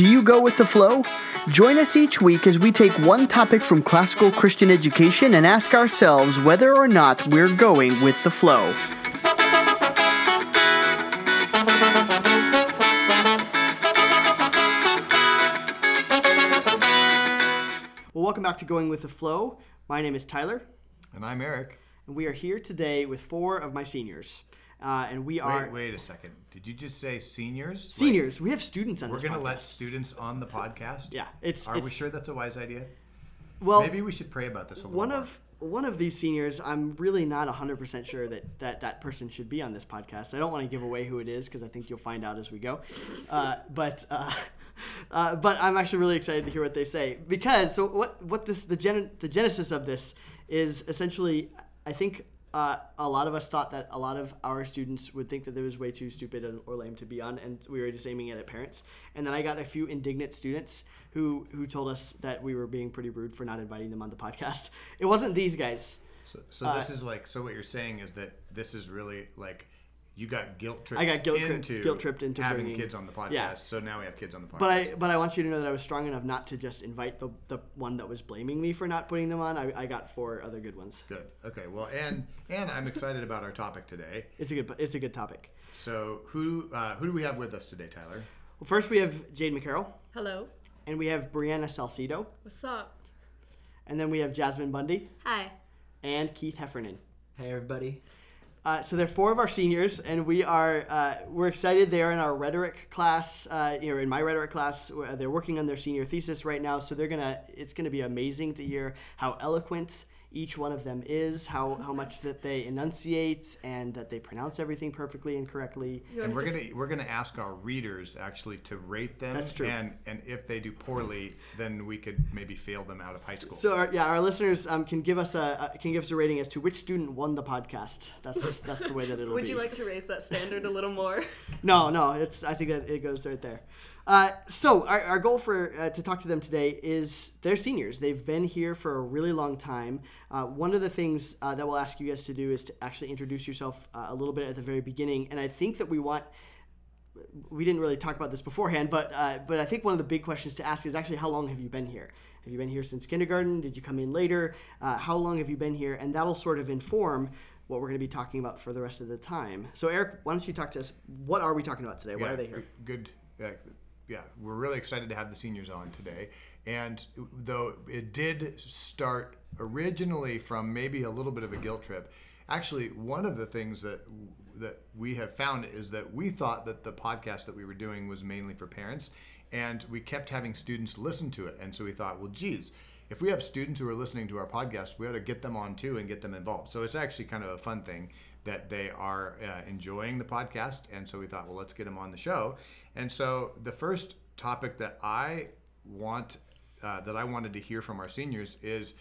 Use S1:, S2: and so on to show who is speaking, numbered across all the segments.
S1: Do you go with the flow? Join us each week as we take one topic from classical Christian education and ask ourselves whether or not we're going with the flow. Well, welcome back to Going with the Flow. My name is Tyler,
S2: And I'm Eric.
S1: and we are here today with four of my seniors. Uh, and we are
S2: Wait, wait a second. Did you just say seniors? Like,
S1: seniors. we have students on
S2: we're going to let students on the podcast?
S1: Yeah, it's
S2: Are
S1: it's,
S2: we sure that's a wise idea?
S1: Well,
S2: Maybe we should pray about this a little
S1: one
S2: more.
S1: of one of these seniors, I'm really not 100% sure that, that that person should be on this podcast. I don't want to give away who it is because I think you'll find out as we go. Uh, but uh, uh, but I'm actually really excited to hear what they say because so what what this the gen, the genesis of this is essentially I think uh, a lot of us thought that a lot of our students would think that it was way too stupid or lame to be on, and we were just aiming it at parents. And then I got a few indignant students who who told us that we were being pretty rude for not inviting them on the podcast. It wasn't these guys.
S2: So, so
S1: uh,
S2: this is like, so what you're saying is that this is really like you got guilt tripped
S1: I got guilt
S2: into
S1: guilt tripped into
S2: having
S1: bringing-
S2: kids on the podcast.
S1: Yeah.
S2: So now we have kids on the podcast.
S1: But I but I want you to know that I was strong enough not to just invite the, the one that was blaming me for not putting them on. I, I got four other good ones.
S2: Good. Okay. Well, and and I'm excited about our topic today.
S1: It's a good it's a good topic.
S2: So who uh, who do we have with us today, Tyler?
S1: Well, first we have Jade McCarroll,
S3: Hello.
S1: and we have Brianna Salcido,
S3: What's up?
S1: and then we have Jasmine Bundy
S3: Hi.
S1: and Keith Heffernan.
S4: Hey everybody.
S1: Uh, so they're four of our seniors, and we are uh, we're excited. They are in our rhetoric class, uh, you know, in my rhetoric class. They're working on their senior thesis right now, so they're gonna. It's gonna be amazing to hear how eloquent each one of them is, how how much that they enunciate, and that they pronounce everything perfectly and correctly.
S2: And we're
S3: just-
S2: gonna we're gonna ask our readers actually to rate them.
S1: That's true.
S2: And and if they do poorly, then we could maybe fail them out of high school.
S1: So our, yeah, our listeners um, can give us a, a can give us a rating as to which student won the podcast. That's that's the way that it'll
S3: Would
S1: be.
S3: you like to raise that standard a little more?
S1: No, no, it's. I think that it goes right there. Uh, so our, our goal for uh, to talk to them today is they're seniors. They've been here for a really long time. Uh, one of the things uh, that we'll ask you guys to do is to actually introduce yourself uh, a little bit at the very beginning. And I think that we want. We didn't really talk about this beforehand, but uh, but I think one of the big questions to ask is actually how long have you been here? Have you been here since kindergarten? Did you come in later? Uh, how long have you been here? And that'll sort of inform what we're going to be talking about for the rest of the time. So Eric, why don't you talk to us? What are we talking about today? Why
S2: yeah,
S1: are they here?
S2: Good. Yeah, yeah, we're really excited to have the seniors on today. And though it did start originally from maybe a little bit of a guilt trip, actually one of the things that that we have found is that we thought that the podcast that we were doing was mainly for parents, and we kept having students listen to it. And so we thought, well, geez. If we have students who are listening to our podcast, we ought to get them on too and get them involved. So it's actually kind of a fun thing that they are uh, enjoying the podcast. And so we thought, well, let's get them on the show. And so the first topic that I want uh, that I wanted to hear from our seniors is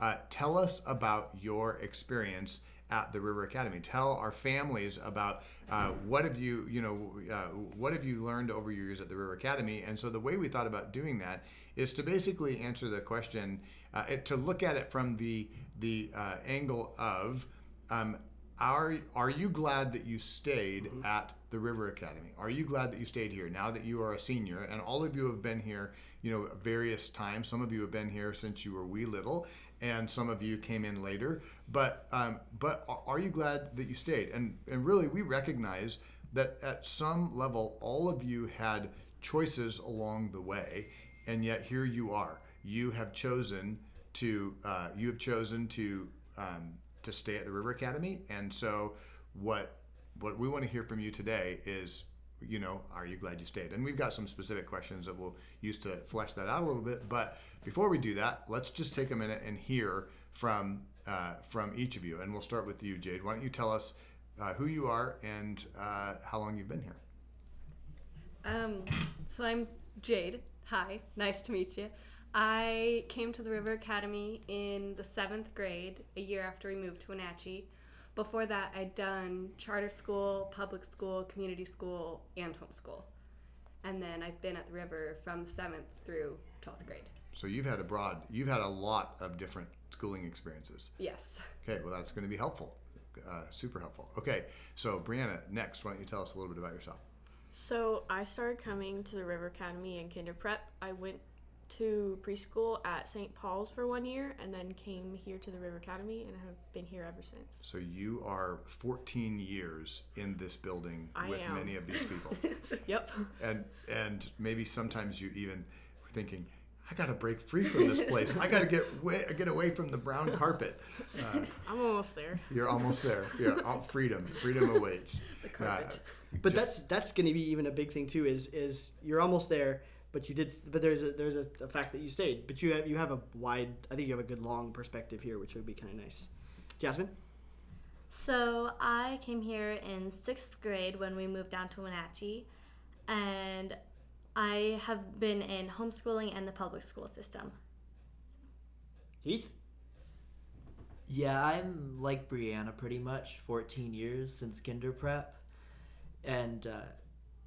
S2: uh, tell us about your experience at the River Academy. Tell our families about uh, what have you you know uh, what have you learned over your years at the River Academy. And so the way we thought about doing that is to basically answer the question uh, to look at it from the the uh, angle of um, are are you glad that you stayed at the River Academy? Are you glad that you stayed here now that you are a senior and all of you have been here, you know, various times. Some of you have been here since you were wee little, and some of you came in later. But um, but are you glad that you stayed? And and really, we recognize that at some level, all of you had choices along the way, and yet here you are. You have chosen to uh, you have chosen to um, to stay at the River Academy, and so what what we want to hear from you today is, you know, are you glad you stayed? And we've got some specific questions that we'll use to flesh that out a little bit. But before we do that, let's just take a minute and hear from uh, from each of you, and we'll start with you, Jade. Why don't you tell us uh, who you are and uh, how long you've been here?
S3: Um, so I'm Jade. Hi, nice to meet you. I came to the River Academy in the seventh grade, a year after we moved to Wenatchee. Before that, I'd done charter school, public school, community school, and homeschool. And then I've been at the river from seventh through 12th grade.
S2: So you've had a broad, you've had a lot of different schooling experiences.
S3: Yes.
S2: Okay, well that's going to be helpful, uh, super helpful. Okay, so Brianna, next, why don't you tell us a little bit about yourself?
S4: So I started coming to the River Academy in kinder prep. I went to preschool at St. Paul's for one year and then came here to the River Academy and have been here ever since.
S2: So you are 14 years in this building
S4: I
S2: with
S4: am.
S2: many of these people.
S4: Yep.
S2: and and maybe sometimes you even thinking I got to break free from this place. I got to get way, get away from the brown carpet. Uh,
S4: I'm almost there.
S2: you're almost there. Yeah, all- freedom. Freedom awaits. The
S3: carpet.
S1: But that's that's going to be even a big thing too. Is is you're almost there, but you did. But there's a there's a, a fact that you stayed. But you have you have a wide. I think you have a good long perspective here, which would be kind of nice. Jasmine.
S5: So I came here in sixth grade when we moved down to Wenatchee, and I have been in homeschooling and the public school system.
S1: Keith.
S6: Yeah, I'm like Brianna pretty much. 14 years since kinder prep, and uh,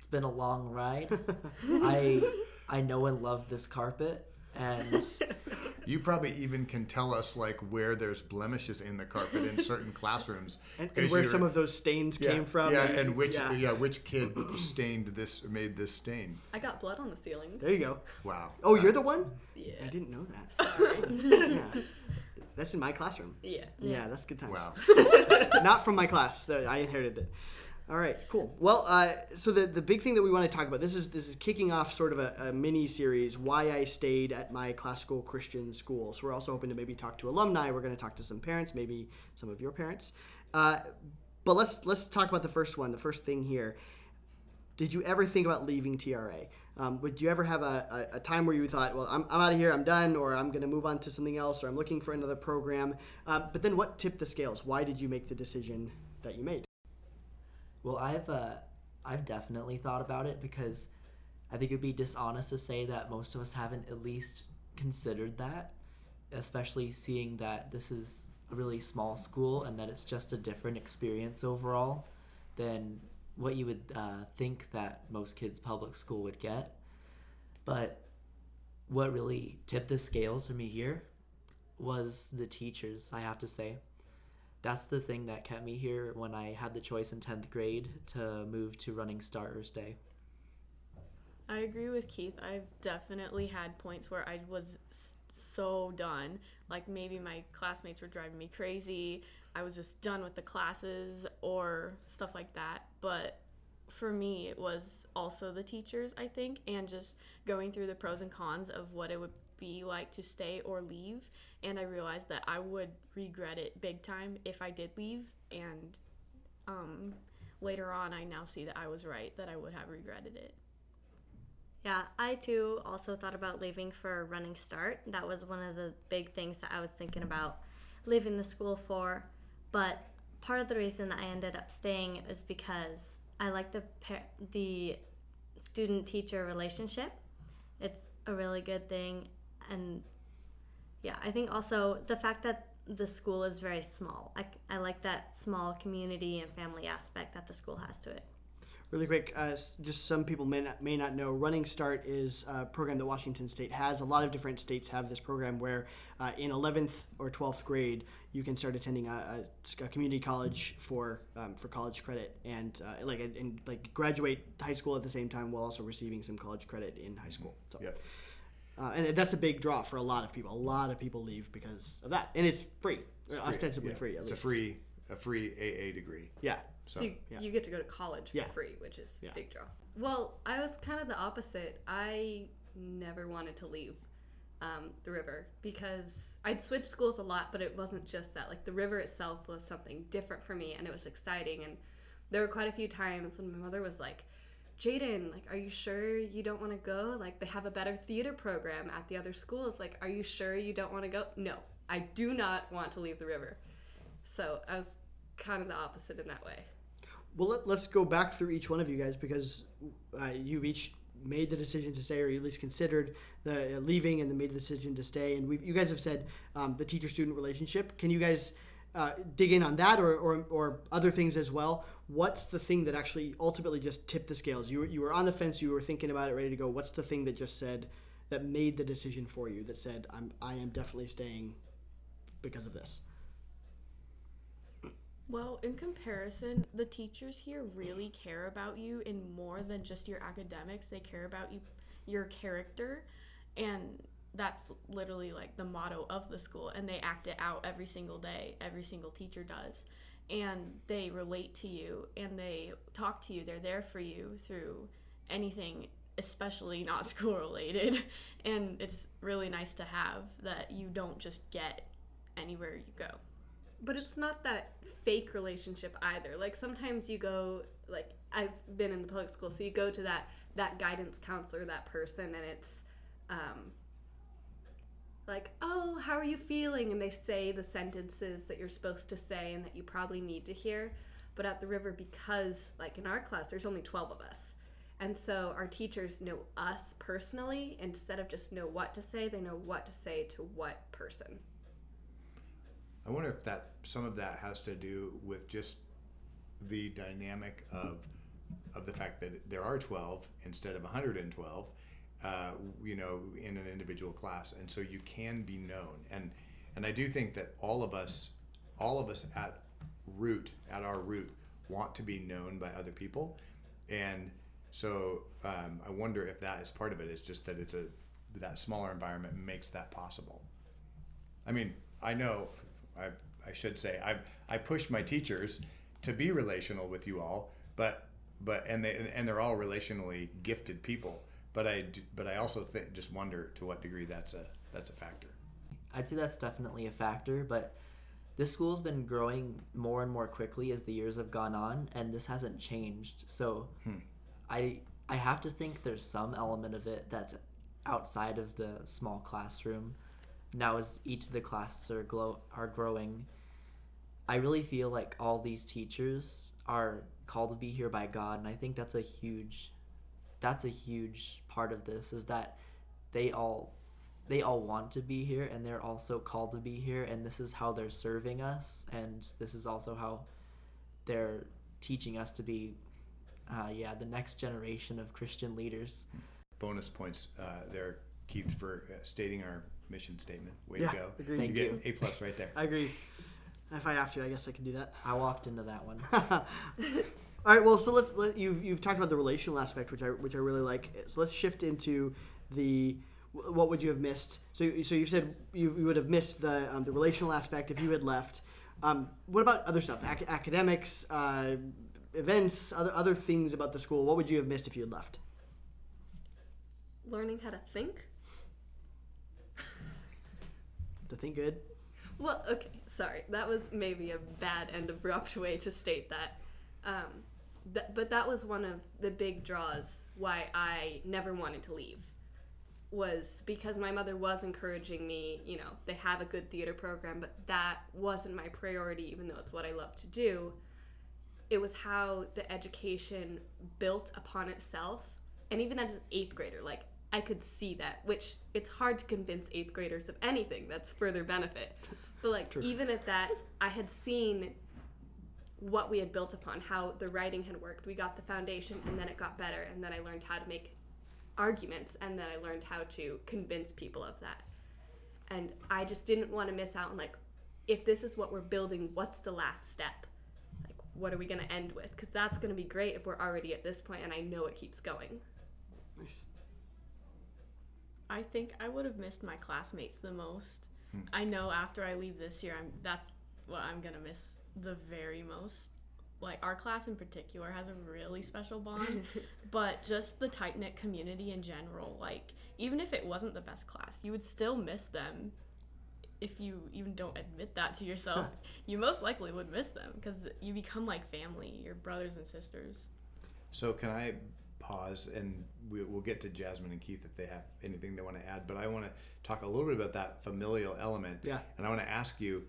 S6: it's been a long ride. I I know and love this carpet, and
S2: You probably even can tell us like where there's blemishes in the carpet in certain classrooms
S1: And, and where some of those stains
S2: yeah,
S1: came from.
S2: Yeah, and which
S1: yeah.
S2: yeah. which kid stained this made this stain.
S3: I got blood on the ceiling.
S1: There you go.
S2: Wow.
S1: Oh, you're the one.
S3: Yeah.
S1: I didn't know that.
S3: Sorry.
S1: yeah. That's in my classroom.
S3: yeah.
S1: Yeah, that's good times.
S2: Wow.
S1: Not from my class. I inherited it. All right, cool. Well, uh, so the the big thing that we want to talk about this is this is kicking off sort of a, a mini series. Why I stayed at my classical Christian school. So we're also hoping to maybe talk to alumni. We're going to talk to some parents, maybe some of your parents. Uh, but let's let's talk about the first one. The first thing here. Did you ever think about leaving TRA? Um, would you ever have a, a, a time where you thought, well, I'm, I'm out of here, I'm done, or I'm going to move on to something else, or I'm looking for another program? Um, but then what tipped the scales? Why did you make the decision that you made?
S6: Well, I've uh, I've definitely thought about it because I think it'd be dishonest to say that most of us haven't at least considered that, especially seeing that this is a really small school and that it's just a different experience overall than what you would uh, think that most kids public school would get. But what really tipped the scales for me here was the teachers, I have to say. That's the thing that kept me here when I had the choice in 10th grade to move to Running Starters Day.
S4: I agree with Keith. I've definitely had points where I was so done. Like maybe my classmates were driving me crazy. I was just done with the classes or stuff like that. But for me, it was also the teachers, I think, and just going through the pros and cons of what it would be like to stay or leave. And I realized that I would regret it big time if I did leave. And um, later on, I now see that I was right, that I would have regretted it.
S5: Yeah, I too also thought about leaving for a running start. That was one of the big things that I was thinking about leaving the school for. But part of the reason I ended up staying is because I like the par- the student teacher relationship. It's a really good thing, and yeah, I think also the fact that the school is very small. I, I like that small community and family aspect that the school has to it.
S1: Really quick, uh, just some people may not, may not know, Running Start is a program that Washington State has. A lot of different states have this program where uh, in 11th or 12th grade, you can start attending a, a, a community college for um, for college credit and uh, like and like graduate high school at the same time while also receiving some college credit in high school. So,
S2: Yeah.
S1: Uh, and that's a big draw for a lot of people. A lot of people leave because of that, and it's free,
S2: It's free,
S1: ostensibly
S2: yeah.
S1: free. At
S2: It's
S1: least.
S2: a free a free AA degree.
S1: Yeah.
S2: So,
S3: So you,
S1: yeah.
S3: you get to go to college for
S1: Yeah.
S3: free, which is
S1: Yeah.
S3: a big draw. Well, I was kind of the opposite. I never wanted to leave um, the river because I'd switched schools a lot, but it wasn't just that. Like the river itself was something different for me, and it was exciting. And there were quite a few times when my mother was like, Jaden, like, are you sure you don't want to go? Like, they have a better theater program at the other schools. Like, are you sure you don't want to go? No, I do not want to leave the river. So I was kind of the opposite in that way.
S1: Well, let, let's go back through each one of you guys because uh, you've each made the decision to stay, or at least considered the uh, leaving, and then made the decision to stay. And we you guys have said um, the teacher-student relationship. Can you guys uh, dig in on that, or, or or other things as well? What's the thing that actually ultimately just tipped the scales? You were, you were on the fence, you were thinking about it, ready to go. What's the thing that just said that made the decision for you? That said, I'm I am definitely staying because of this.
S4: Well, in comparison, the teachers here really care about you in more than just your academics. They care about you, your character, and that's literally like the motto of the school. And they act it out every single day. Every single teacher does, and they relate to you and they talk to you. They're there for you through anything, especially not school related. And it's really nice to have that you don't just get anywhere you go.
S3: But it's not that fake relationship either. Like sometimes you go like I've been in the public school, so you go to that that guidance counselor, that person, and it's um, like, oh, how are you feeling? And they say the sentences that you're supposed to say and that you probably need to hear. But at the river, because like in our class, there's only 12 of us. And so our teachers know us personally instead of just know what to say, they know what to say to what person.
S2: I wonder if that some of that has to do with just the dynamic of of the fact that there are 12 instead of 112 uh, you know in an individual class and so you can be known and and I do think that all of us all of us at root at our root want to be known by other people and so um, I wonder if that is part of it. It's just that it's a that smaller environment makes that possible. I mean, I know, I, I should say, I I push my teachers to be relational with you all, but but and they and they're all relationally gifted people. But I but I also think just wonder to what degree that's a that's a factor.
S6: I'd say that's definitely a factor, but this school's been growing more and more quickly as the years have gone on, and this hasn't changed. So, hmm. I I have to think there's some element of it that's outside of the small classroom. Now, as each of the classes are glow are growing, I really feel like all these teachers are called to be here by God, and I think that's a huge that's a huge part of this is that they all they all want to be here and they're also called to be here and this is how they're serving us and this is also how they're teaching us to be uh, yeah the next generation of christian leaders
S2: Bonus points uh, there, Keith, for uh, stating our mission statement. Way
S1: Yeah,
S2: to go!
S1: agreed.
S6: Thank
S2: you
S6: you.
S2: get A plus right there.
S1: I agree. If I have to, I guess I can do that.
S6: i walked into that one
S1: All right. Well, so let's let, you've you've talked about the relational aspect, which I which I really like. So let's shift into the what would you have missed? So so you've said you, you would have missed the um, the relational aspect if you had left. Um, what about other stuff? Ac- academics, uh, events, other other things about the school. What would you have missed if you had left?
S3: Learning how to think.
S1: To think good.
S3: Well, okay, sorry. That was maybe a bad and abrupt way to state that. Um, th- but that was one of the big draws why I never wanted to leave. Was because my mother was encouraging me, you know, they have a good theater program, but that wasn't my priority, even though it's what I love to do. It was how the education built upon itself. And even as an eighth grader, like, I could see that, which it's hard to convince eighth graders of anything that's further benefit. But, like, even at that, I had seen what we had built upon, how the writing had worked. We got the foundation, and then it got better, and then I learned how to make arguments, and then I learned how to convince people of that. And I just didn't want to miss out on like, if this is what we're building, what's the last step? Like, what are we going to end with? Because that's going to be great if we're already at this point, and I know it keeps going.
S1: Nice.
S4: I think I would have missed my classmates the most. Hmm. I know after I leave this year, I'm that's what I'm gonna miss the very most. Like our class in particular has a really special bond, but just the tight knit community in general. Like even if it wasn't the best class, you would still miss them. If you even don't admit that to yourself, you most likely would miss them because you become like family, your brothers and sisters.
S2: So can I pause and we, we'll get to Jasmine and Keith if they have anything they want to add. But I want to talk a little bit about that familial element.
S1: Yeah.
S2: And I want to ask you.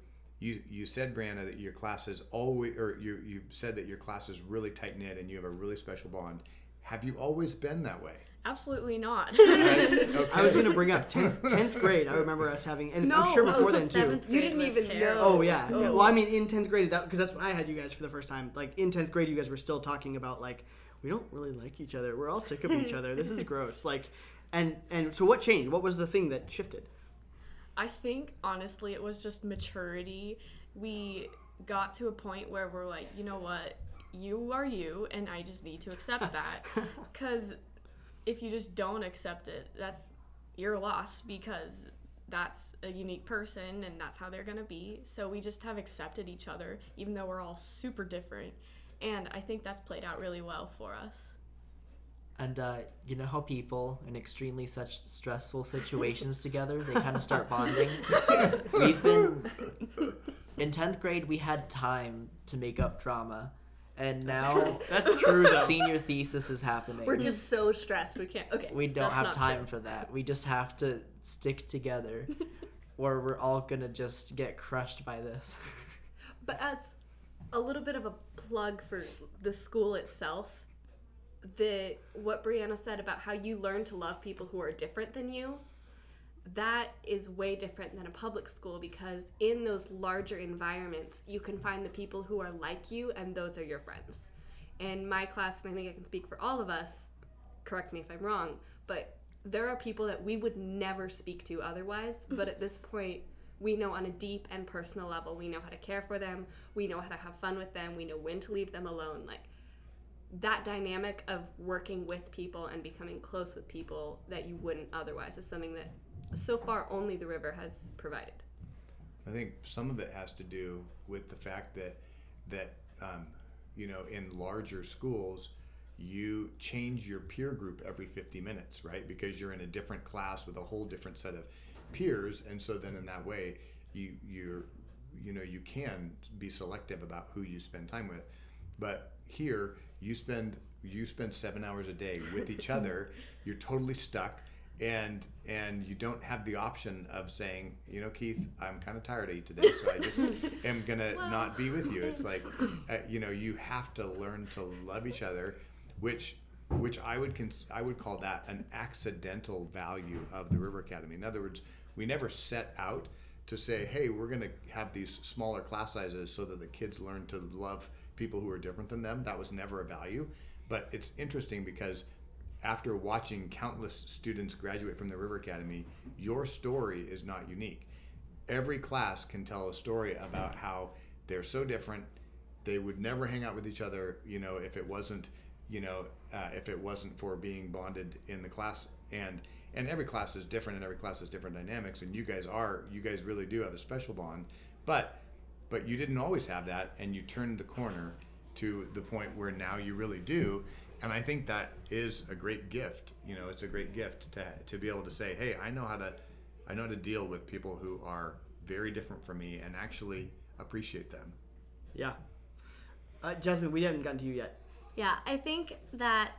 S2: You, you said Brianna that your class is always or you you said that your class is really tight knit and you have a really special bond. Have you always been that way?
S4: Absolutely not.
S2: Okay.
S1: I was going to bring up 10th, 10th grade. I remember us having, and I'm sure
S3: oh,
S1: before then too.
S3: You didn't even
S4: terrible.
S1: Oh yeah. yeah.
S3: Oh.
S1: Well, I mean, in tenth grade, that because that's when I had you guys for the first time. Like in tenth grade, you guys were still talking about like we don't really like each other. We're all sick of each other. This is gross. Like, and and so what changed? What was the thing that shifted?
S4: I think honestly it was just maturity. We got to a point where we're like, you know what, you are you, and I just need to accept that. Because if you just don't accept it, that's your loss because that's a unique person and that's how they're going to be. So we just have accepted each other, even though we're all super different. And I think that's played out really well for us.
S6: And uh, you know how people in extremely such stressful situations together, they kind of start bonding. We've been in tenth grade. We had time to make up drama, and now
S1: That's true though.
S6: senior thesis is happening.
S3: We're just so stressed. We can't. Okay.
S6: we don't have time
S3: true.
S6: for that. We just have to stick together, or we're all gonna just get crushed by this.
S3: But as a little bit of a plug for the school itself, the what Brianna said about how you learn to love people who are different than you, that is way different than a public school because in those larger environments, you can find the people who are like you and those are your friends. In my class, and I think I can speak for all of us, correct me if I'm wrong, but there are people that we would never speak to otherwise, mm-hmm. but at this point, we know on a deep and personal level, we know how to care for them, we know how to have fun with them, we know when to leave them alone. Like that dynamic of working with people and becoming close with people that you wouldn't otherwise is something that so far only the river has provided.
S2: I think some of it has to do with the fact that that um, you know in larger schools you change your peer group every 50 minutes, right? Because you're in a different class with a whole different set of peers, and so then in that way you you're you know you can be selective about who you spend time with. But here you spend you spend seven hours a day with each other. You're totally stuck and and you don't have the option of saying, you know, Keith, I'm kind of tired of you today, so I just am gonna not be with you. It's like, uh, you know, you have to learn to love each other, which which I would cons- I would call that an accidental value of the River Academy. In other words, we never set out to say, hey, we're gonna have these smaller class sizes so that the kids learn to love people who are different than them. That was never a value. But it's interesting because after watching countless students graduate from the River Academy, your story is not unique. Every class can tell a story about how they're so different. They would never hang out with each other, you know, if it wasn't, you know, uh, if it wasn't for being bonded in the class. And and every class is different, and every class has different dynamics. And you guys are, you guys really do have a special bond. But but you didn't always have that, and you turned the corner to the point where now you really do and i think that is a great gift you know it's a great gift to, to be able to say hey i know how to i know how to deal with people who are very different from me and actually appreciate them
S1: Yeah. Uh, Jasmine, we haven't gotten to you yet.
S5: Yeah, I think that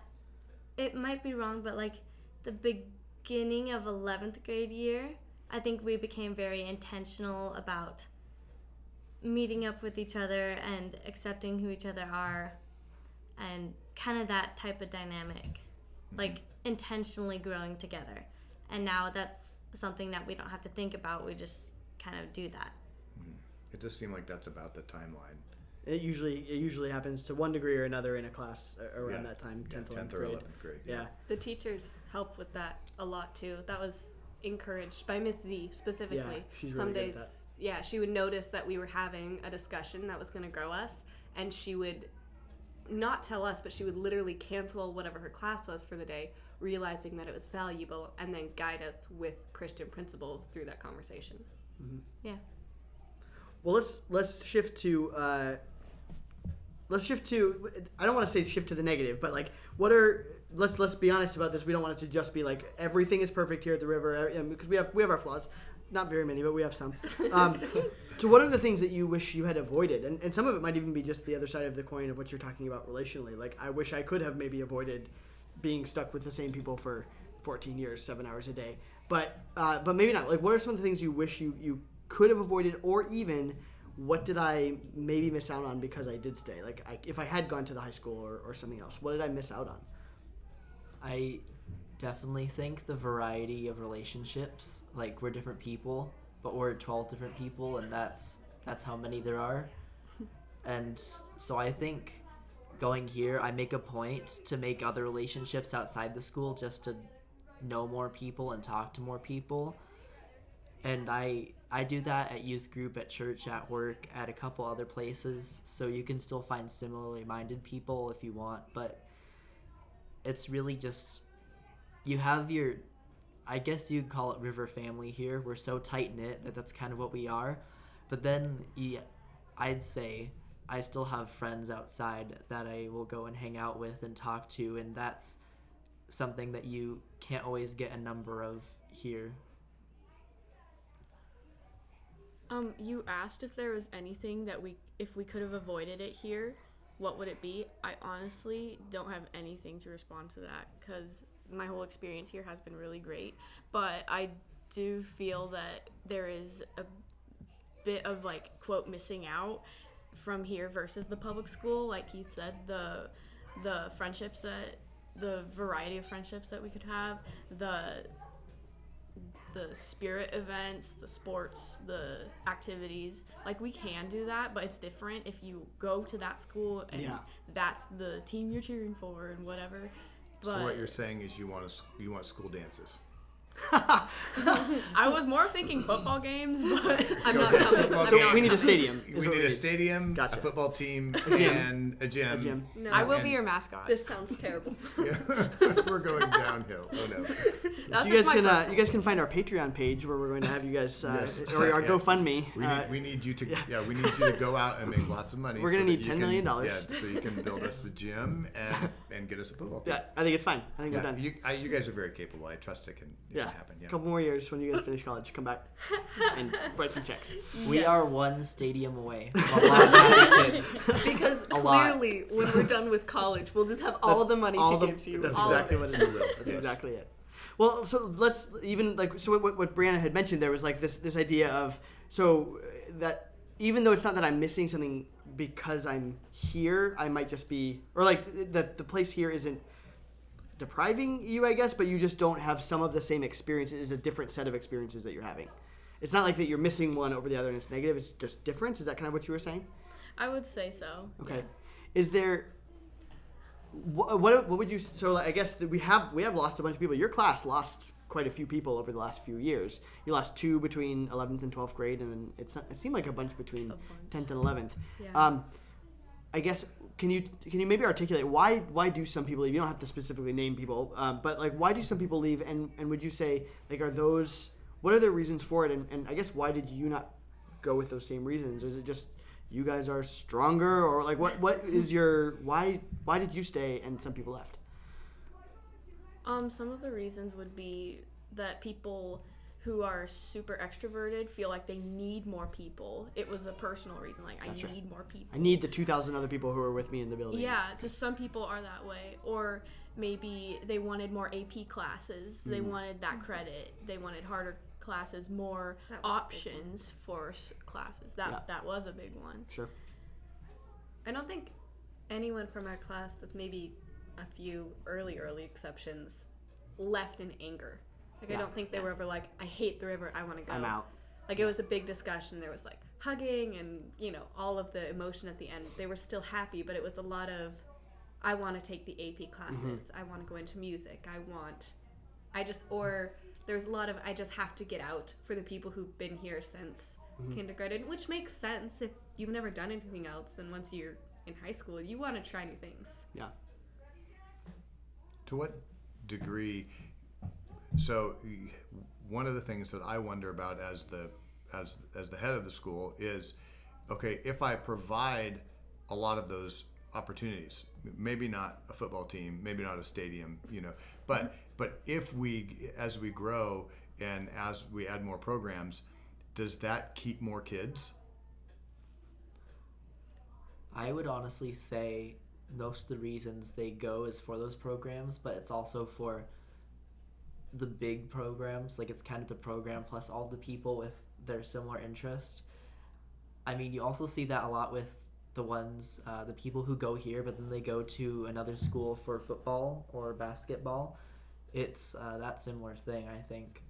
S5: it might be wrong, but like the beginning of 11th grade year, I think we became very intentional about meeting up with each other and accepting who each other are and kind of that type of dynamic. Mm-hmm. Like intentionally growing together. And now that's something that we don't have to think about. We just kind of do that. Mm-hmm.
S2: it just seemed like that's about the timeline
S1: It usually it usually happens to one degree or another in a class around
S2: Yeah.
S1: that time,
S2: Yeah,
S1: 10th,
S2: 10th
S1: 11th
S2: or
S1: grade.
S2: 11th grade
S1: Yeah.
S3: The teachers help with that a lot too. That was encouraged by Miss Z specifically.
S1: yeah, she's
S3: Some
S1: really good at
S3: days,
S1: that.
S3: Yeah, she would notice that we were having a discussion that was going to grow us, and she would not tell us, but she would literally cancel whatever her class was for the day, realizing that it was valuable, and then guide us with Christian principles through that conversation.
S5: Yeah.
S1: Well, let's let's shift to uh, let's shift to I don't want to say shift to the negative, but like what are let's let's be honest about this. We don't want it to just be like everything is perfect here at the river uh, because we have we have our flaws. Not very many, but we have some. Um, so, what are the things that you wish you had avoided? And, and some of it might even be just the other side of the coin of what you're talking about relationally. Like, I wish I could have maybe avoided being stuck with the same people for 14 years, seven hours a day. But uh, but maybe not. Like, what are some of the things you wish you you could have avoided, or even what did I maybe miss out on because I did stay? Like, I, if I had gone to the high school or, or something else, what did I miss out on?
S6: I definitely think the variety of relationships, like we're different people, but we're 12 different people, and that's that's how many there are. And so I think going here, I make a point to make other relationships outside the school just to know more people and talk to more people. And I I do that at youth group, at church, at work, at a couple other places. So you can still find similarly minded people if you want, but it's really just you have your I guess you'd call it river family here. We're so tight knit that that's kind of what we are. But then yeah, I'd say I still have friends outside that I will go and hang out with and talk to, and that's something that you can't always get a number of here.
S4: Um, you asked if there was anything that we, if we could have avoided it here, what would it be? I honestly don't have anything to respond to that because my whole experience here has been really great. But I do feel that there is a bit of like quote missing out from here versus the public school. Like Keith said, the the friendships that the variety of friendships that we could have, the the spirit events, the sports, the activities. Like we can do that, but it's different if you go to that school and
S1: Yeah.
S4: that's the team you're cheering for and whatever. But
S2: so what you're saying is you want to, you want school dances.
S4: I was more thinking football games, but
S3: I'm not coming.
S2: Football
S3: I'm
S1: So
S3: not
S1: we need a stadium. is
S2: We
S1: what
S2: need a
S1: need.
S2: stadium,
S1: Gotcha.
S2: a football team,
S1: gym.
S2: and a gym.
S1: A gym.
S3: No,
S4: I will
S2: And-
S4: be your mascot.
S3: This sounds terrible.
S2: We're going downhill. Oh no.
S4: That's
S1: So you guys
S4: my
S1: can uh,
S4: personal-
S1: you guys can find our Patreon page where we're going to have you guys uh,
S2: Yes,
S1: or our
S2: yeah.
S1: GoFundMe.
S2: We
S1: uh,
S2: need, we need you to yeah. we need you to go out and make lots of money.
S1: We're gonna
S2: so that
S1: need
S2: you
S1: 10
S2: can-
S1: dollars.
S2: Yeah, so you can build us a gym and and get us a football team.
S1: yeah, I think it's fine. I think we're
S2: Yeah,
S1: done.
S2: you, I, you guys are very capable. I trust it can, it
S1: yeah,
S2: happen. Yeah.
S1: a couple more years when you guys finish college, come back and write some checks.
S6: We
S4: Yes.
S6: are one stadium away from a lot of happy kids.
S3: Because
S6: A lot.
S3: clearly, when we're done with college, we'll just have all
S1: That's
S3: the money
S1: all
S3: to
S1: the-
S3: give to you.
S1: That's
S3: all
S1: exactly
S3: of
S1: what
S3: it.
S1: it is. That's
S2: Yes.
S1: exactly it. Well, so let's even like so what, what Brianna had mentioned there was like this this idea of so uh, that even though it's not that I'm missing something because I'm here, I might just be or like that the place here isn't depriving you, I guess, but you just don't have some of the same experiences. It's a different set of experiences that you're having. It's not like that you're missing one over the other and it's negative. It's just different. Is that kind of what you were saying?
S4: I would say so.
S1: Okay. Is there what, what what would you so like, I guess that we have we have lost a bunch of people. Your class lost quite a few people over the last few years. You lost two between 11th and 12th grade, and it's it seemed like a bunch between
S4: bunch.
S1: 10th and 11th.
S3: Yeah.
S1: Um, I guess can you can you maybe articulate why why do some people leave? You don't have to specifically name people, um, but like why do some people leave? And and would you say like are those what are the reasons for it? And, and I guess why did you not go with those same reasons? Or Is it just you guys are stronger, or like what what is your why why did you stay and some people left?
S4: Um, some of the reasons would be that people who are super extroverted feel like they need more people. It was a personal reason, like
S1: Gotcha.
S4: I need more people.
S1: I need the 2,000 other people who are with me in the building.
S4: Yeah, just some people are that way. Or maybe they wanted more AP classes. They
S1: Mm.
S4: wanted that credit. They wanted harder classes, more
S3: That was a big one.
S4: options for classes. That
S1: Yeah.
S4: that was a big one.
S1: Sure.
S3: I don't think anyone from our class, with maybe a few early, early exceptions, left in anger. Like,
S1: Yeah.
S3: I don't think they were ever like, I hate the river, I want to go.
S1: I'm out.
S3: Like, it was a big discussion. There was like hugging and, you know, all of the emotion at the end. They were still happy, but it was a lot of, I want to take the AP classes. Mm-hmm. I want to go into music. I want, I just, or there's a lot of, I just have to get out for the people who've been here since mm-hmm. kindergarten, which makes sense if you've never done anything else. And once you're in high school, you want to try new things.
S1: Yeah.
S2: To what degree? So, one of the things that I wonder about as the as as the head of the school is, okay, if I provide a lot of those opportunities, maybe not a football team, maybe not a stadium, you know, but but if we as we grow and as we add more programs, does that keep more kids?
S6: I would honestly say most of the reasons they go is for those programs, but it's also for the big programs. Like it's kind of the program plus all the people with their similar interests. I mean, you also see that a lot with the ones, uh, the people who go here, but then they go to another school for football or basketball. It's uh, that similar thing, I think.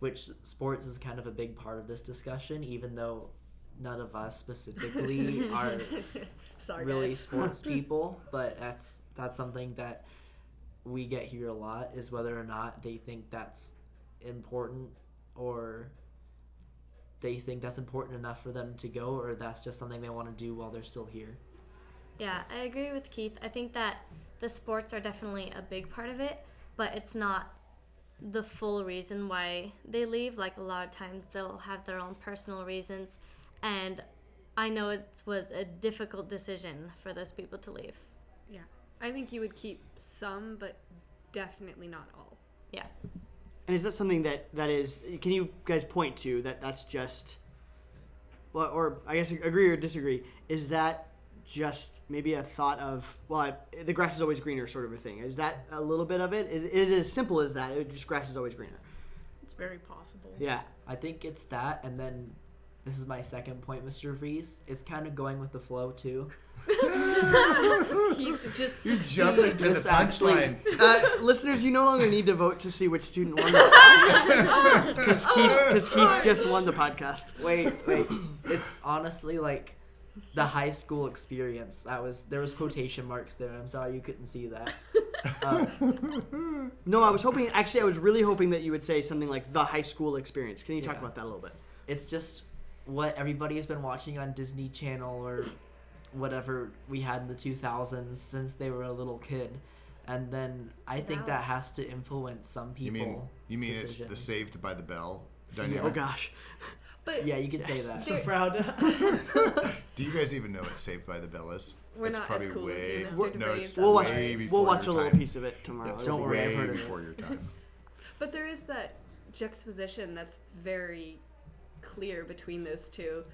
S6: Which sports is kind of a big part of this discussion, even though none of us specifically are
S3: Sorry,
S6: really sports people, but that's that's something that we get here a lot is whether or not they think that's important or they think that's important enough for them to go, or that's just something they want to do while they're still here.
S5: Yeah, I agree with Keith. I think that the sports are definitely a big part of it, but it's not the full reason why they leave. Like a lot of times they'll have their own personal reasons, and I know it was a difficult decision for those people to leave.
S3: Yeah. I think you would keep some, but definitely not all.
S5: Yeah.
S1: And is that something that that is? Can you guys point to that? That's just, well, or I guess agree or disagree. Is that just maybe a thought of well, I, the grass is always greener, sort of a thing? Is that a little bit of it? Is is it as simple as that? It just grass is always greener.
S4: It's very possible.
S1: Yeah.
S6: I think it's that, and then this is my second point, Mr. Vries. It's kind of going with the flow too.
S3: Keith just
S2: You jump into the
S6: This actually-
S2: punchline.
S1: Uh, listeners, you no longer need to vote to see which student won. Because Keith, Keith just won the podcast.
S6: Wait, wait. it's honestly like the high school experience. That was there was quotation marks there. I'm sorry you couldn't see that. Um,
S1: No, I was hoping. Actually, I was really hoping that you would say something like the high school experience. Can you talk
S6: Yeah.
S1: about that a little bit?
S6: it's just what everybody has been watching on Disney Channel or whatever we had in the 2000s since they were a little kid. And then I think
S5: Wow.
S6: that has to influence some people.
S2: You
S6: people.
S2: mean you mean it's the Saved by the Bell oh dynamic?
S1: Oh gosh,
S3: But
S6: Yeah, you can say that.
S1: I'm so proud.
S2: Do you guys even know what Saved by the Bell is?
S3: We're
S2: It's
S3: not as
S2: probably
S3: cool as
S2: way,
S3: you, Mr.
S2: no,
S3: DeVries,
S2: it's
S1: we'll watch.
S2: way
S1: We'll watch a little
S2: time.
S1: piece of it tomorrow.
S2: It's
S6: Don't worry, I've heard of it.
S2: before your time.
S3: But there is that juxtaposition that's very clear between those two.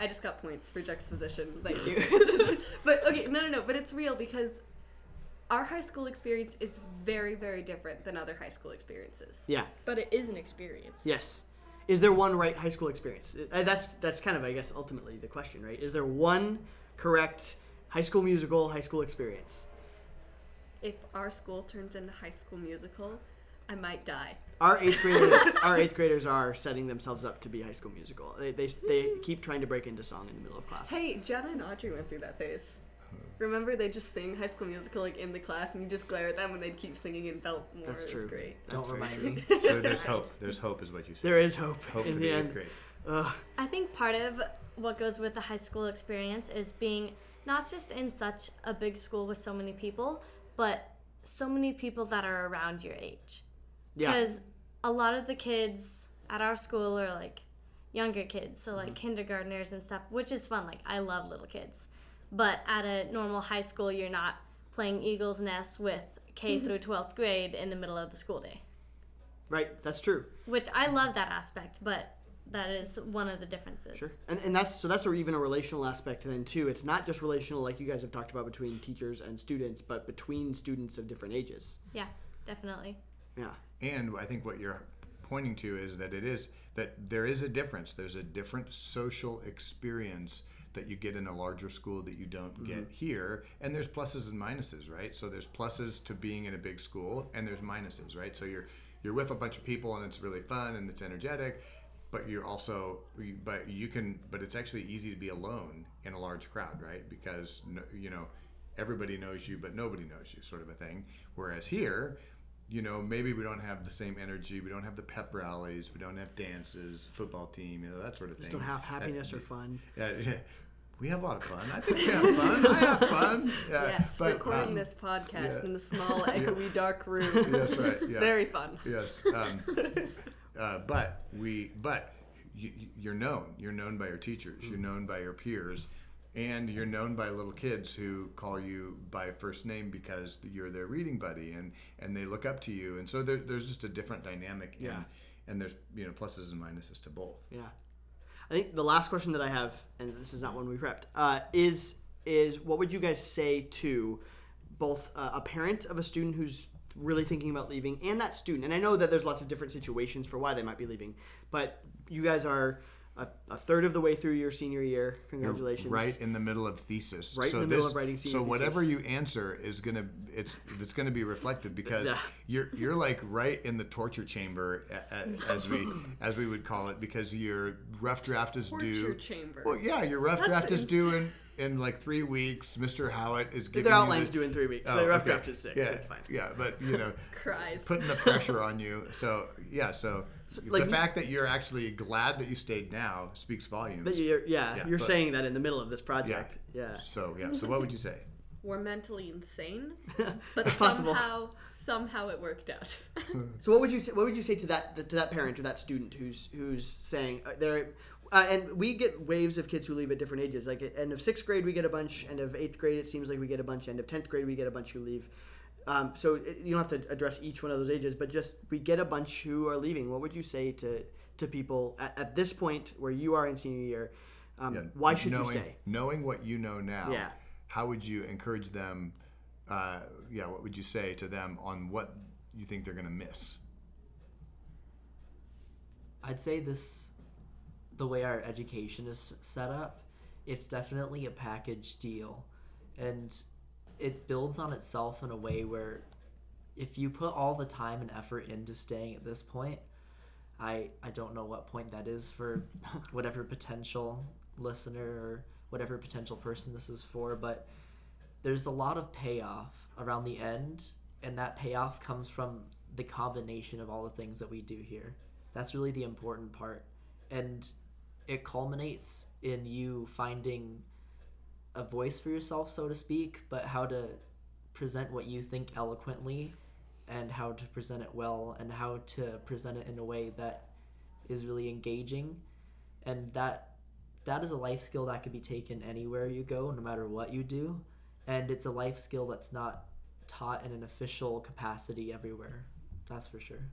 S3: I just got points for juxtaposition. Thank you. but okay, no, no, no. But it's real because our high school experience is very, very different than other high school experiences.
S1: Yeah.
S4: But it is an experience.
S1: Yes. Is there one right high school experience? Uh, That's that's kind of I guess ultimately the question, right? Is there one correct high school musical high school experience?
S3: If our school turns into High School Musical, I might die.
S1: Our eighth graders, our eighth graders are setting themselves up to be high school musical. They, they, they keep trying to break into song in the middle of class.
S3: Hey, Jenna and Audrey went through that phase. Remember, they just sing High School Musical like in the class, and you just glare at them, and they'd keep singing and felt more.
S1: That's
S3: It was
S1: true.
S3: great.
S1: That's
S6: Don't
S1: very
S6: remind
S1: true.
S6: me.
S2: So there's hope. There's hope, is what you said.
S1: There is hope,
S2: hope
S1: in
S2: for
S1: the,
S2: the eighth
S1: end.
S2: grade.
S1: Ugh.
S5: I think part of what goes with the high school experience is being not just in such a big school with so many people, but so many people that are around your age.
S1: Yeah.
S5: Because a lot of the kids at our school are like younger kids, so like mm-hmm. kindergartners and stuff, which is fun. Like, I love little kids. But at a normal high school, you're not playing Eagles Nest with K mm-hmm. through 12th grade in the middle of the school day,
S1: Right. That's true.
S5: which I mm-hmm. love that aspect, but that is one of the differences.
S1: Sure. And, and that's so that's even a relational aspect then too. It's not just relational like you guys have talked about between teachers and students, but between students of different ages.
S5: Yeah, definitely.
S1: Yeah.
S2: And I think what you're pointing to is that it is that there is a difference. There's a different social experience that you get in a larger school that you don't mm-hmm. get here. And there's pluses and minuses, right? So there's pluses to being in a big school and there's minuses, right? So you're you're with a bunch of people and it's really fun and it's energetic, but you're also but you can but it's actually easy to be alone in a large crowd, right? Because you know, everybody knows you but nobody knows you sort of a thing. Whereas here, you know, maybe we don't have the same energy. We don't have the pep rallies. We don't have dances, football team, you know, that sort of
S1: Just
S2: thing.
S1: don't have happiness
S2: That-
S1: or fun.
S2: Yeah, yeah. we have a lot of fun. I think we have fun. I have fun. Yeah,
S3: Yes,
S2: but,
S3: recording
S2: um,
S3: this podcast
S2: yeah.
S3: in a small, echoey, dark room.
S2: That's right. Yeah.
S3: Very fun.
S2: Yes. Um, uh, but we, but you, you're known. You're known by your teachers. You're known by your peers, and you're known by little kids who call you by first name because you're their reading buddy, and and they look up to you. And so there, there's just a different dynamic.
S1: Yeah.
S2: And, and there's you know pluses and minuses to both.
S1: Yeah. I think the last question that I have, and this is not one we prepped, uh, is is what would you guys say to both uh, a parent of a student who's really thinking about leaving and that student? And I know that there's lots of different situations for why they might be leaving, but you guys are a, a third of the way through your senior year. Congratulations!
S2: Right in the middle of thesis.
S1: Right in the middle of writing senior
S2: So whatever you answer is gonna it's it's gonna be reflected because you're you're like right in the torture chamber a- a- as we as we would call it because your rough draft is
S3: Torture
S2: due.
S3: chamber.
S2: Well, yeah, your rough
S3: That's
S2: draft is
S3: in-
S2: due in in like three weeks, Mr. Howitt is giving
S1: Their
S2: you
S1: outline's due in three weeks. so
S2: Oh,
S1: the rough
S2: okay.
S1: draft is six.
S2: Yeah,
S1: That's fine.
S2: Yeah, but you know,
S3: Cries.
S2: putting the pressure on you. So yeah, so,
S1: like-
S2: the fact that you're actually glad that you stayed now speaks volumes.
S1: But you're, yeah,
S2: Yeah,
S1: you're
S2: but-
S1: saying that in the middle of this project. Yeah.
S2: So yeah, so what would you say?
S3: We're mentally insane, but
S1: possible.
S3: somehow somehow it worked out.
S1: So what would you say, what would you say to that to that parent or that student who's who's saying uh, they're uh, and we get waves of kids who leave at different ages. Like end of sixth grade, we get a bunch. End of eighth grade, it seems like we get a bunch. End of tenth grade, we get a bunch who leave. Um, so it, you don't have to address each one of those ages, but just we get a bunch who are leaving. What would you say to to people at, at this point where you are in senior year? Um,
S2: Yeah,
S1: why should
S2: knowing,
S1: you stay?
S2: Knowing what you know now,
S1: Yeah.
S2: how would you encourage them? Uh, yeah, what would you say to them on what you think they're going to miss?
S6: I'd say this, the way our education is set up, it's definitely a package deal, and it builds on itself in a way where, if you put all the time and effort into staying at this point, I I don't know what point that is for whatever potential listener or whatever potential person this is for, but there's a lot of payoff around the end, and that payoff comes from the combination of all the things that we do here. That's really the important part. And it culminates in you finding a voice for yourself, so to speak, but how to present what you think eloquently and how to present it well and how to present it in a way that is really engaging. And that that is a life skill that can be taken anywhere you go, no matter what you do. And it's a life skill that's not taught in an official capacity everywhere. That's for sure.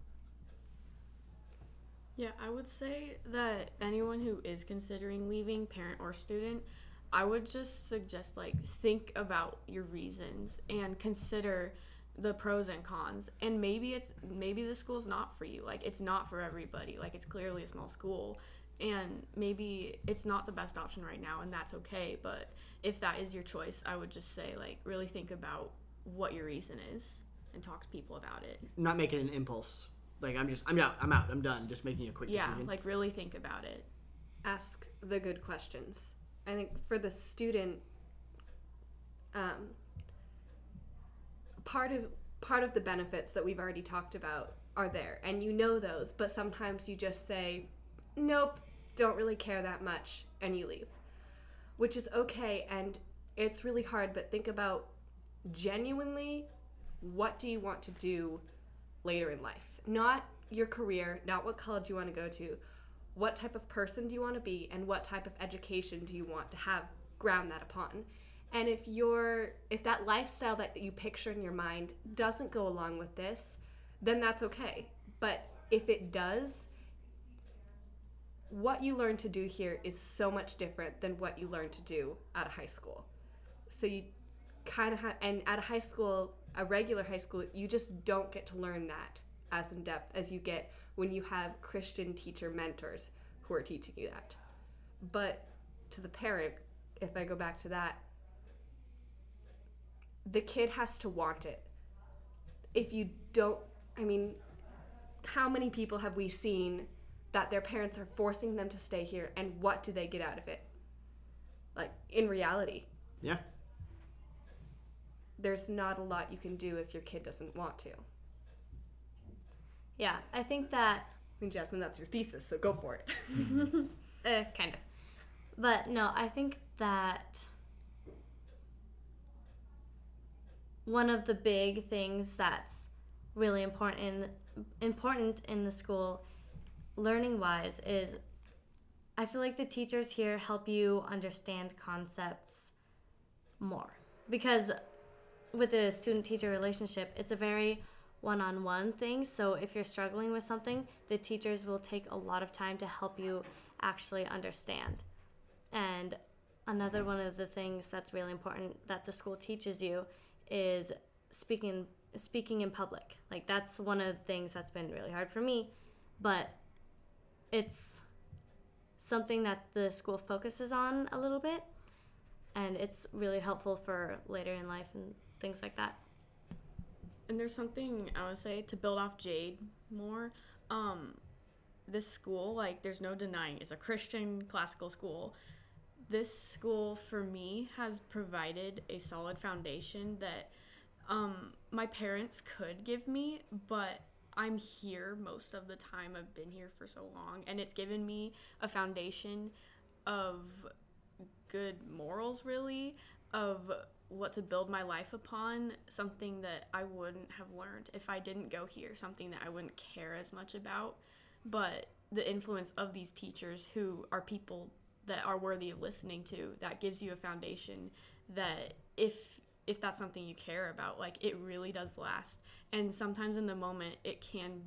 S4: Yeah, I would say that anyone who is considering leaving, parent or student, I would just suggest like think about your reasons and consider the pros and cons. And maybe it's maybe the school's not for you. Like it's not for everybody. Like it's clearly a small school and maybe it's not the best option right now and that's okay, but if that is your choice, I would just say like really think about what your reason is and talk to people about it.
S1: Not making an impulse. Like I'm just I'm out. I'm out. I'm done. Just making a quick
S4: Yeah,
S1: decision.
S4: like really think about it.
S3: Ask the good questions. I think for the student, um, part of part of the benefits that we've already talked about are there, and you know those. But sometimes you just say, "Nope, don't really care that much," and you leave, which is okay. And it's really hard, but think about genuinely what do you want to do later in life? Not your career, not what college you want to go to. What type of person do you want to be and what type of education do you want to have ground that upon? And if you're if that lifestyle that you picture in your mind doesn't go along with this, then that's okay. But if it does, what you learn to do here is so much different than what you learn to do at a high school. So you kind of have, and at a high school, a regular high school, you just don't get to learn that as in depth as you get when you have Christian teacher mentors who are teaching you that. But to the parent, if I go back to that, the kid has to want it. If you don't, I mean, how many people have we seen that their parents are forcing them to stay here and what do they get out of it? Like in reality,
S1: yeah.
S3: there's not a lot you can do if your kid doesn't want to.
S5: Yeah, I think that
S3: I mean, Jasmine, that's your thesis, so go for it.
S5: Uh, kind of. But no, I think that one of the big things that's really important in, important in the school, learning wise, is I feel like the teachers here help you understand concepts more because with the student teacher relationship, it's a very one on one thing. So if you're struggling with something, the teachers will take a lot of time to help you actually understand. And another one of the things that's really important that the school teaches you is speaking speaking in public. Like that's one of the things that's been really hard for me, but it's something that the school focuses on a little bit and it's really helpful for later in life and things like that.
S4: And there's something I would say to build off Jade more. Um, this school, like, there's no denying, is a Christian classical school, this school for me has provided a solid foundation that um, my parents could give me, but I'm here most of the time. I've been here for so long, and it's given me a foundation of good morals, really, of what to build my life upon, something that I wouldn't have learned if I didn't go here, something that I wouldn't care as much about. But the influence of these teachers who are people that are worthy of listening to, that gives you a foundation that if if that's something you care about, like it really does last. And sometimes in the moment it can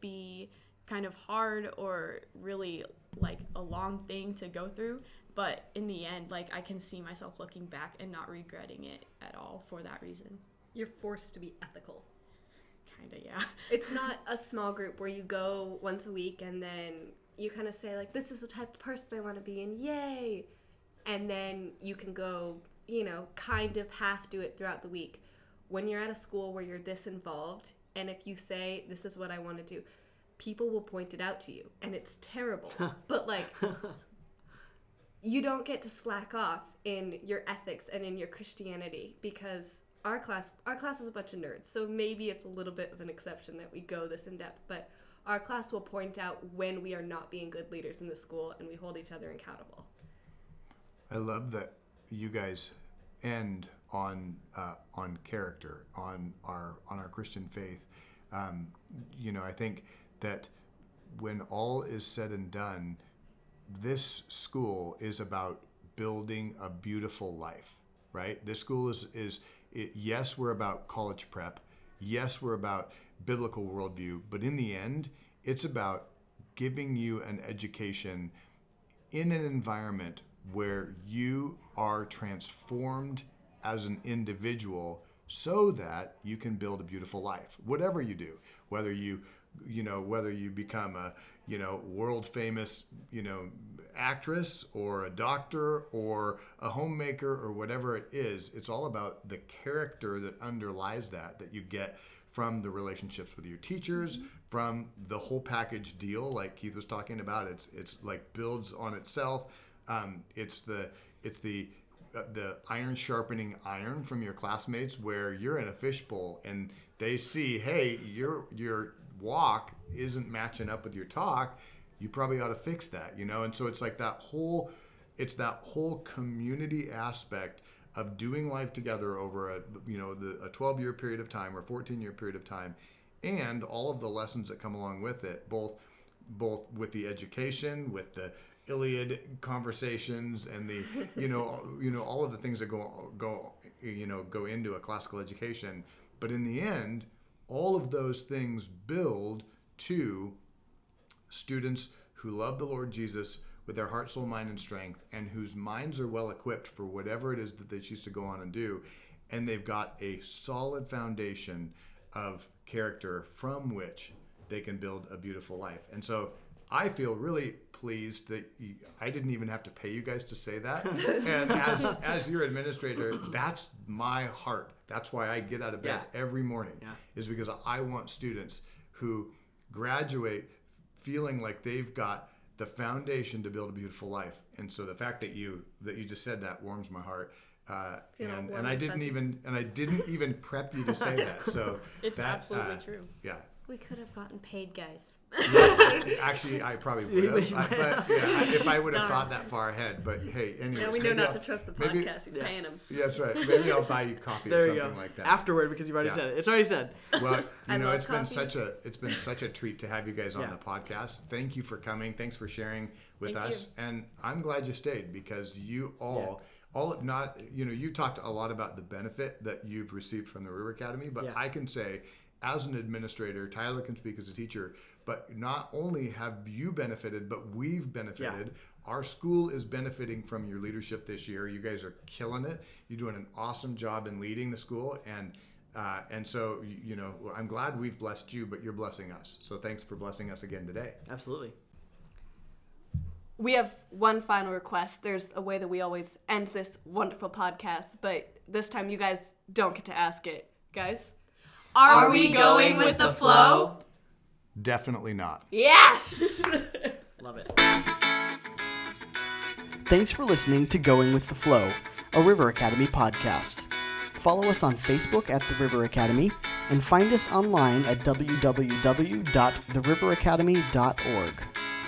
S4: be kind of hard or really like a long thing to go through but in the end like i can see myself looking back and not regretting it at all for that reason
S3: You're forced to be ethical.
S4: kind of yeah
S3: It's not a small group where you go once a week and then you kind of say like this is the type of person I want to be and yay. And then you can go, you know, kind of half do it throughout the week. When you're at a school where you're this involved and if you say this is what I want to do, people will point it out to you and it's terrible. but like you don't get to slack off in your ethics and in your Christianity because our class our class is a bunch of nerds. So maybe it's a little bit of an exception that we go this in depth, but our class will point out when we are not being good leaders in the school and we hold each other accountable.
S2: I love that you guys end on uh, on character, on our on our Christian faith. Um, you know, I think that when all is said and done, this school is about building a beautiful life, right? This school is is it, yes, we're about college prep. Yes, we're about biblical worldview, but in the end, it's about giving you an education in an environment where you are transformed as an individual so that you can build a beautiful life whatever you do whether you you know whether you become a you know world famous you know actress or a doctor or a homemaker or whatever it is it's all about the character that underlies that that you get from the relationships with your teachers from the whole package deal like keith was talking about. It's it's like builds on itself. Um, it's the it's the uh, the iron sharpening iron from your classmates where you're in a fishbowl and they see hey your your walk isn't matching up with your talk you probably ought to fix that you know? And so it's like that whole it's that whole community aspect of doing life together over a you know the, a 12 year period of time or 14 year period of time and all of the lessons that come along with it both both with the education with the Iliad conversations and the you know you know all of the things that go go you know go into a classical education. But in the end all of those things build to students who love the Lord Jesus with their heart, soul, mind, and strength, and whose minds are well equipped for whatever it is that they choose to go on and do. And they've got a solid foundation of character from which they can build a beautiful life. And so I feel really pleased that you, I didn't even have to pay you guys to say that. and as, as your administrator, that's my heart. That's why I get out of bed
S1: Yeah.
S2: every morning,
S1: Yeah.
S2: is because I want students who graduate feeling like they've got the foundation to build a beautiful life. And so the fact that you that you just said that warms my heart. Uh, and, and I didn't even and I didn't even prep you to say that. So
S4: It's
S2: that,
S4: absolutely
S2: uh,
S4: true.
S2: Yeah,
S5: We could have gotten paid, guys.
S2: Actually, I probably would have. I, but yeah, I, if I would have thought that far ahead. But hey, anyway.
S3: Now we know not
S2: I'll-
S3: to trust the
S2: maybe-
S3: podcast. He's
S1: Yeah.
S3: paying him.
S2: Yeah, that's right. Maybe I'll buy you coffee or
S1: There you
S2: something
S1: go.
S2: like that.
S1: Afterward, because you've already
S2: Yeah.
S1: said it. It's already said.
S2: Well,
S3: I
S2: you know,
S3: love
S2: it's been such a it's been such a treat to have you guys on
S1: Yeah.
S2: the podcast. Thank you for coming. Thanks for sharing with
S4: Thank
S2: us. And I'm glad you stayed because you all all not you know you talked a lot about the benefit that you've received from the River Academy, but
S1: Yeah.
S2: I can say as an administrator, Tyler can speak as a teacher, but not only have you benefited, but we've benefited. Our school is benefiting from your leadership this year. You guys are killing it. You're doing an awesome job in leading the school, and uh, and so you, you know I'm glad we've blessed you, but you're blessing us. So thanks for blessing us again today.
S1: Absolutely.
S3: We have one final request. There's a way that we always end this wonderful podcast, but this time you guys don't get to ask it. Guys,
S5: Are we going with the flow?
S2: Definitely not.
S3: Yes!
S1: Love it. Thanks for listening to Going with the Flow, a River Academy podcast. Follow us on Facebook at The River Academy and find us online at www.theriveracademy.org.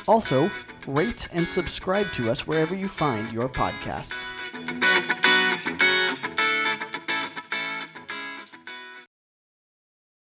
S1: Also, rate and subscribe to us wherever you find your podcasts.